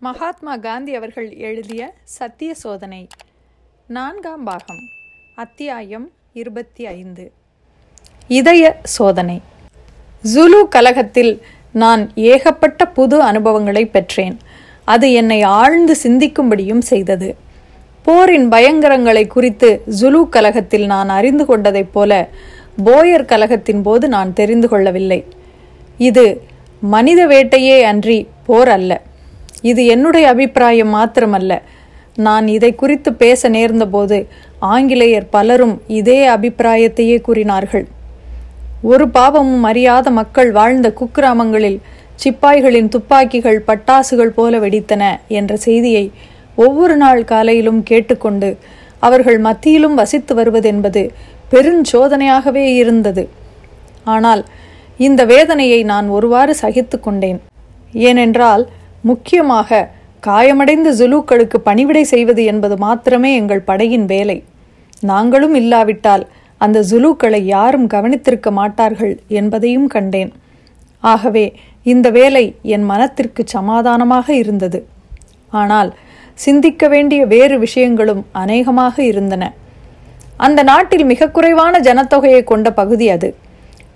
மகாத்மா காந்தி அவர்கள் எழுதிய சத்திய சோதனை நான்காம் பாகம் அத்தியாயம் இருபத்தி ஐந்து. இதய சோதனை. ஜுலு கலகத்தில் நான் ஏகப்பட்ட புது அனுபவங்களை பெற்றேன். அது என்னை ஆழ்ந்து சிந்திக்கும்படியும் செய்தது. போரின் பயங்கரங்களை குறித்து ஜுலு கலகத்தில் நான் அறிந்து கொண்டதைப் போல போயர் கலகத்தின் போது நான் தெரிந்து கொள்ளவில்லை. இது மனித வேட்டையே அன்றி போர் அல்ல. இது என்னுடைய அபிப்பிராயம் மாத்திரமல்ல. நான் இதை குறித்து பேச நேர்ந்தபோது ஆங்கிலேயர் பலரும் இதே அபிப்பிராயத்தையே கூறினார்கள். ஒரு பாவமும் அறியாத மக்கள் வாழ்ந்த குக்கிராமங்களில் சிப்பாய்களின் துப்பாக்கிகள் பட்டாசுகள் போல வெடித்தன என்ற செய்தியை ஒவ்வொரு நாள் காலையிலும் கேட்டுக்கொண்டு அவர்கள் மத்தியிலும் வசித்து வருவதென்பது பெருஞ்சோதனையாகவே இருந்தது. ஆனால் இந்த வேதனையை நான் ஒருவாறு சகித்து கொண்டேன். ஏனென்றால் முக்கியமாக காயமடைந்த ஜுலூக்களுக்கு பணிவிடை செய்வது என்பது மாத்திரமே எங்கள் படையின் வேலை. நாங்களும் இல்லாவிட்டால் அந்த ஜுலூக்களை யாரும் கவனித்திருக்க மாட்டார்கள் என்பதையும் கண்டேன். ஆகவே இந்த வேலை என் மனத்திற்கு சமாதானமாக இருந்தது. ஆனால் சிந்திக்க வேண்டிய வேறு விஷயங்களும் அநேகமாக இருந்தன. அந்த நாட்டில் மிக குறைவான ஜனத்தொகையை கொண்ட பகுதி அது.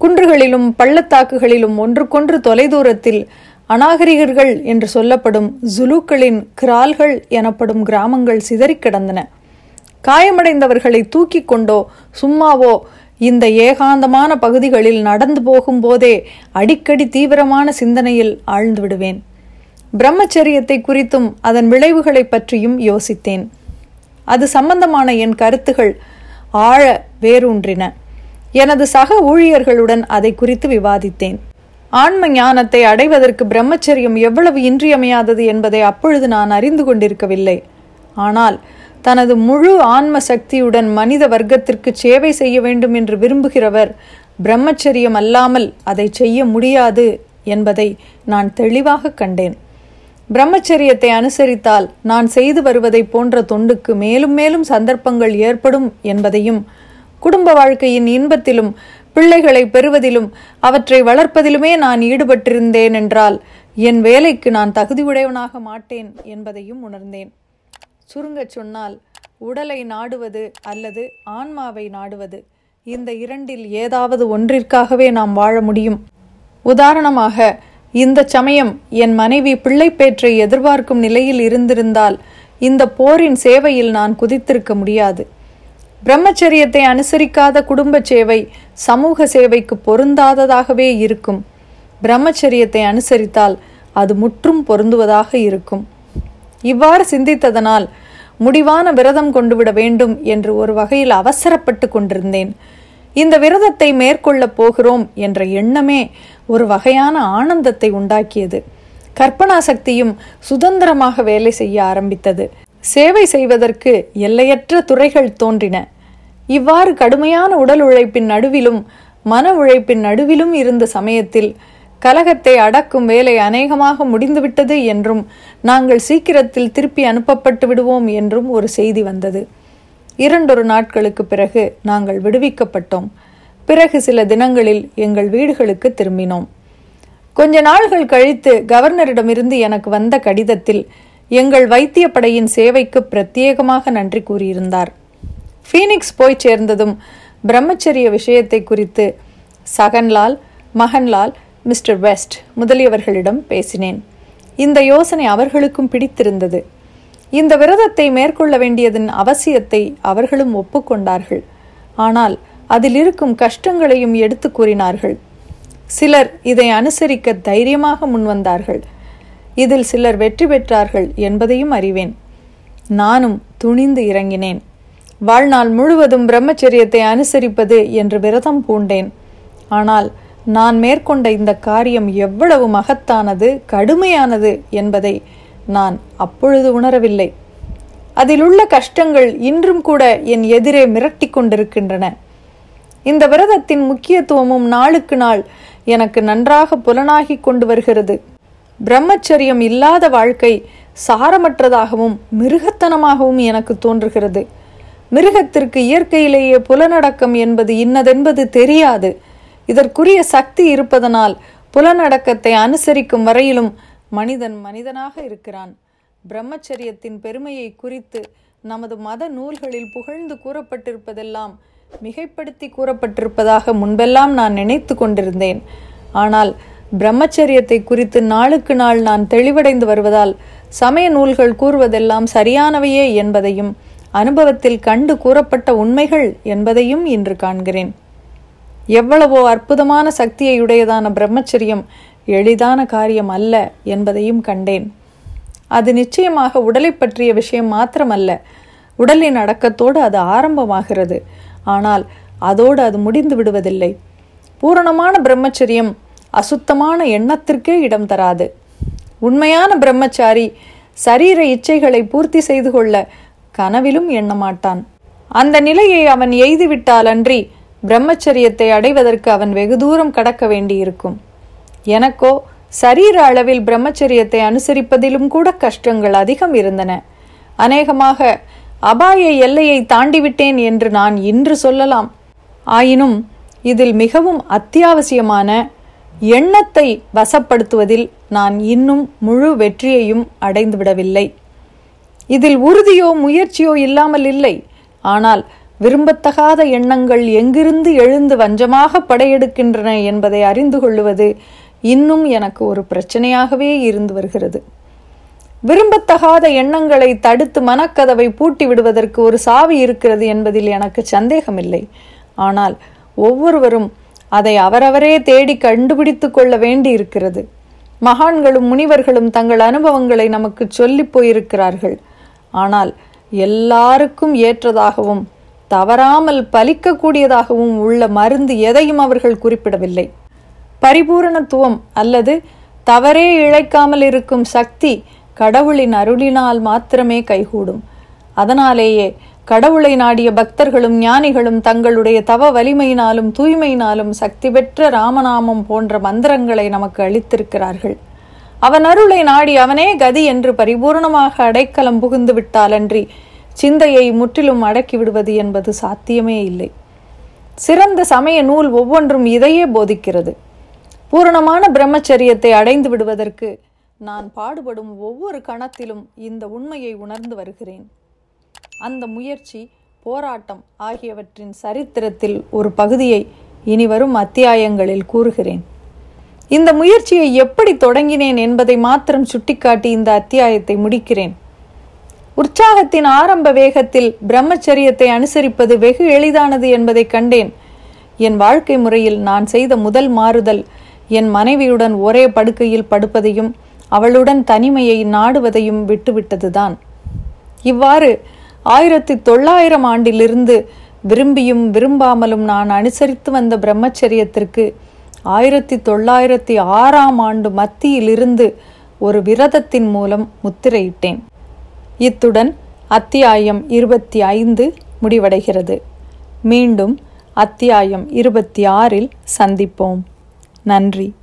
குன்றுகளிலும் பள்ளத்தாக்குகளிலும் ஒன்றுக்கொன்று தொலைதூரத்தில் அநாகரிகர்கள் என்று சொல்லப்படும் ஜுலுக்களின் கிரால்கள் எனப்படும் கிராமங்கள் சிதறிக் கிடந்தன. காயமடைந்தவர்களை தூக்கி கொண்டோ சும்மாவோ இந்த ஏகாந்தமான பகுதிகளில் நடந்து போகும்போதே அடிக்கடி தீவிரமான சிந்தனையில் ஆழ்ந்து விடுவேன். பிரம்மச்சரியத்தை குறித்தும் அதன் விளைவுகளை பற்றியும் யோசித்தேன். அது சம்பந்தமான என் கருத்துகள் ஆழ வேரூன்றின. எனது சக ஊழியர்களுடன் அதை குறித்து விவாதித்தேன். ஆன்ம ஞானத்தை அடைவதற்கு பிரம்மச்சரியம் எவ்வளவு இன்றியமையாதது என்பதை அப்பொழுது நான் அறிந்து கொண்டிருக்கவில்லை. ஆனால் தனது முழு ஆன்ம சக்தியுடன் மனித வர்க்கத்திற்கு சேவை செய்ய வேண்டும் என்று விரும்புகிறவர் பிரம்மச்சரியம் அல்லாமல் அதை செய்ய முடியாது என்பதை நான் தெளிவாக கண்டேன். பிரம்மச்சரியத்தை அனுசரித்தால் நான் செய்து வருவதை போன்ற தொண்டுக்கு மேலும் மேலும் சந்தர்ப்பங்கள் ஏற்படும் என்பதையும் குடும்ப வாழ்க்கையின் இன்பத்திலும் பிள்ளைகளை பெறுவதிலும் அவற்றை வளர்ப்பதிலுமே நான் ஈடுபட்டிருந்தேன் என்றால் என் வேலைக்கு நான் தகுதியுடையவனாக மாட்டேன் என்பதையும் உணர்ந்தேன். சுருங்கச் சொன்னால் உடலை நாடுவது அல்லது ஆன்மாவை நாடுவது இந்த இரண்டில் ஏதாவது ஒன்றிற்காகவே நாம் வாழ முடியும். உதாரணமாக இந்த சமயம் என் மனைவி பிள்ளைப்பேற்றை எதிர்பார்க்கும் நிலையில் இருந்திருந்தால் இந்த போரின் சேவையில் நான் குதித்திருக்க முடியாது. பிரம்மச்சரியத்தை அனுசரிக்காத குடும்ப சேவை சமூக சேவைக்கு பொருந்தாததாகவே இருக்கும். பிரம்மச்சரியத்தை அனுசரித்தால் அது முற்றும் பொருந்துவதாக இருக்கும். இவ்வாறு சிந்தித்ததனால் முடிவான விரதம் கொண்டுவிட வேண்டும் என்று ஒரு வகையில் அவசரப்பட்டு கொண்டிருந்தேன். இந்த விரதத்தை மேற்கொள்ளப் போகிறோம் என்ற எண்ணமே ஒரு வகையான ஆனந்தத்தை உண்டாக்கியது. கற்பனா சக்தியும் சுதந்திரமாக வேலை செய்ய ஆரம்பித்தது. சேவை செய்வதற்கு எல்லையற்ற துறைகள் தோன்றின. இவ்வாறு கடுமையான உடல் உழைப்பின் நடுவிலும் மன உழைப்பின் நடுவிலும் இருந்த சமயத்தில் கலகத்தை அடக்கும் வேலை அநேகமாக முடிந்துவிட்டது என்றும் நாங்கள் சீக்கிரத்தில் திருப்பி அனுப்பப்பட்டு விடுவோம் என்றும் ஒரு செய்தி வந்தது. இரண்டொரு நாட்களுக்கு பிறகு நாங்கள் விடுவிக்கப்பட்டோம். பிறகு சில தினங்களில் எங்கள் வீடுகளுக்கு திரும்பினோம். கொஞ்ச நாள்கள் கழித்து கவர்னரிடமிருந்து எனக்கு வந்த கடிதத்தில் எங்கள் வைத்திய படையின் சேவைக்கு பிரத்யேகமாக நன்றி கூறியிருந்தார். ஃபீனிக்ஸ் போய் சேர்ந்ததும் பிரம்மச்சரிய விஷயத்தை குறித்து சகன்லால் மகன்லால் மிஸ்டர் வெஸ்ட் முதலியவர்களிடம் பேசினேன். இந்த யோசனை அவர்களுக்கும் பிடித்திருந்தது. இந்த விரதத்தை மேற்கொள்ள வேண்டியதன் அவசியத்தை அவர்களும் ஒப்புக்கொண்டார்கள். ஆனால் அதில் இருக்கும் கஷ்டங்களையும் எடுத்து கூறினார்கள். சிலர் இதை அனுசரிக்க தைரியமாக முன்வந்தார்கள். இதில் சிலர் வெற்றி பெற்றார்கள் என்பதையும் அறிவேன். நானும் துணிந்து இறங்கினேன். வாழ்நாள் முழுவதும் பிரம்மச்சரியத்தை அனுசரிப்பது என்று விரதம் பூண்டேன். ஆனால் நான் மேற்கொண்ட இந்த காரியம் எவ்வளவு மகத்தானது கடுமையானது என்பதை நான் அப்பொழுது உணரவில்லை. அதிலுள்ள கஷ்டங்கள் இன்றும் கூட என் எதிரே மிரட்டி கொண்டிருக்கின்றன. இந்த விரதத்தின் முக்கியத்துவமும் நாளுக்கு நாள் எனக்கு நன்றாக புலனாகி கொண்டு வருகிறது. பிரம்மச்சரியம் இல்லாத வாழ்க்கை சாரமற்றதாகவும் மிருகத்தனமாகவும் எனக்கு தோன்றுகிறது. மிருகத்திற்கு இயற்கையிலேயே புலனடக்கம் என்பது இன்னதென்பது தெரியாது. இதற்குரிய சக்தி இருப்பதனால் புலனடக்கத்தை அனுசரிக்கும் வரையிலும் மனிதன் மனிதனாக இருக்கிறான். பிரம்மச்சரியத்தின் பெருமையை குறித்து நமது மத நூல்களில் புகழ்ந்து கூறப்பட்டிருப்பதெல்லாம் மிகைப்படுத்தி கூறப்பட்டிருப்பதாக முன்பெல்லாம் நான் நினைத்து கொண்டிருந்தேன். ஆனால் பிரம்மச்சரியத்தை குறித்து நாளுக்கு நாள் நான் தெளிவடைந்து வருவதால் சமய நூல்கள் கூறுவதெல்லாம் சரியானவையே என்பதையும் அனுபவத்தில் கண்டு கூறப்பட்ட உண்மைகள் என்பதையும் இன்று காண்கிறேன். எவ்வளவோ அற்புதமான சக்தியையுடையதான பிரம்மச்சரியம் எளிதான காரியம் அல்ல என்பதையும் கண்டேன். அது நிச்சயமாக உடலை பற்றிய விஷயம் மாத்திரமல்ல. உடலின் அடக்கத்தோடு அது ஆரம்பமாகிறது. ஆனால் அதோடு அது முடிந்து விடுவதில்லை. பூரணமான பிரம்மச்சரியம் அசுத்தமான எண்ணத்திற்கே இடம் தராது. உண்மையான பிரம்மச்சாரி சரீர இச்சைகளை பூர்த்தி செய்து கொள்ள கனவிலும் எண்ணமாட்டான். அந்த நிலையை அவன் எய்துவிட்டால் அன்றி பிரம்மச்சரியத்தை அடைவதற்கு அவன் வெகு தூரம் கடக்க வேண்டியிருக்கும். எனக்கோ சரீர அளவில் பிரம்மச்சரியத்தை அனுசரிப்பதிலும் கூட கஷ்டங்கள் அதிகம் இருந்தன. அநேகமாக அபாய எல்லையை தாண்டிவிட்டேன் என்று நான் இன்று சொல்லலாம். ஆயினும் இதில் மிகவும் அத்தியாவசியமான எண்ணத்தை வசப்படுத்துவதில் நான் இன்னும் முழு வெற்றியையும் அடைந்துவிடவில்லை. இதில் உறுதியோ முயற்சியோ இல்லாமல் இல்லை. ஆனால் விரும்பத்தகாத எண்ணங்கள் எங்கிருந்து எழுந்து வஞ்சமாக படையெடுக்கின்றன என்பதை அறிந்து கொள்ளுவது இன்னும் எனக்கு ஒரு பிரச்சனையாகவே இருந்து வருகிறது. விரும்பத்தகாத எண்ணங்களை தடுத்து மனக்கதவை பூட்டி விடுவதற்கு ஒரு சாவி இருக்கிறது என்பதில் எனக்கு சந்தேகமில்லை. ஆனால் ஒவ்வொருவரும் அதை அவரவரே தேடி கண்டுபிடித்து கொள்ள வேண்டி இருக்கிறது மகான்களும் முனிவர்களும் தங்கள் அனுபவங்களை நமக்கு சொல்லி போயிருக்கிறார்கள். ஆனால் எல்லாருக்கும் ஏற்றதாகவும் தவறாமல் பலிக்கக்கூடியதாகவும் உள்ள மருந்து எதையும் அவர்கள் குறிப்பிடவில்லை. பரிபூரணத்துவம் அல்லது தவறே இழைக்காமல் இருக்கும் சக்தி கடவுளின் அருளினால் மாத்திரமே கைகூடும். அதனாலேயே கடவுளை நாடிய பக்தர்களும் ஞானிகளும் தங்களுடைய தவ வலிமையினாலும் தூய்மையினாலும் சக்தி பெற்ற ராமநாமம் போன்ற மந்திரங்களை நமக்கு அளித்திருக்கிறார்கள். அவன் அருளை நாடி அவனே கதி என்று பரிபூர்ணமாக அடைக்கலம் புகுந்து விட்டாலன்றி சிந்தையை முற்றிலும் அடக்கி விடுவது என்பது சாத்தியமே இல்லை. சிறந்த சமய நூல் ஒவ்வொன்றும் இதையே போதிக்கிறது. பூரணமான பிரம்மச்சரியத்தை அடைந்து விடுவதற்கு நான் பாடுபடும் ஒவ்வொரு கணத்திலும் இந்த உண்மையை உணர்ந்து வருகிறேன். அந்த முயற்சி போராட்டம் ஆகியவற்றின் சரித்திரத்தில் ஒரு பகுதியை இனிவரும் அத்தியாயங்களில் கூறுகிறேன். இந்த முயற்சியை எப்படி தொடங்கினேன் என்பதை மாத்திரம் சுட்டிக்காட்டி இந்த அத்தியாயத்தை முடிக்கிறேன். உற்சாகத்தின் ஆரம்ப வேகத்தில் பிரம்மச்சரியத்தை அனுசரிப்பது வெகு எளிதானது என்பதை கண்டேன். என் வாழ்க்கை முறையில் நான் செய்த முதல் மாறுதல் என் மனைவியுடன் ஒரே படுக்கையில் படுப்பதையும் அவளுடன் தனிமையை நாடுவதையும் விட்டுவிட்டதுதான். இவ்வாறு ஆயிரத்தி தொள்ளாயிரம் ஆண்டிலிருந்து விரும்பியும் விரும்பாமலும் நான் அனுசரித்து வந்த பிரம்மச்சரியத்திற்கு ஆயிரத்தி தொள்ளாயிரத்தி ஆறாம் ஆண்டு மத்தியிலிருந்து ஒரு விரதத்தின் மூலம் முத்திரையிட்டேன். இத்துடன் அத்தியாயம் இருபத்தி ஐந்து முடிவடைகிறது. மீண்டும் அத்தியாயம் இருபத்தி ஆறில் சந்திப்போம். நன்றி.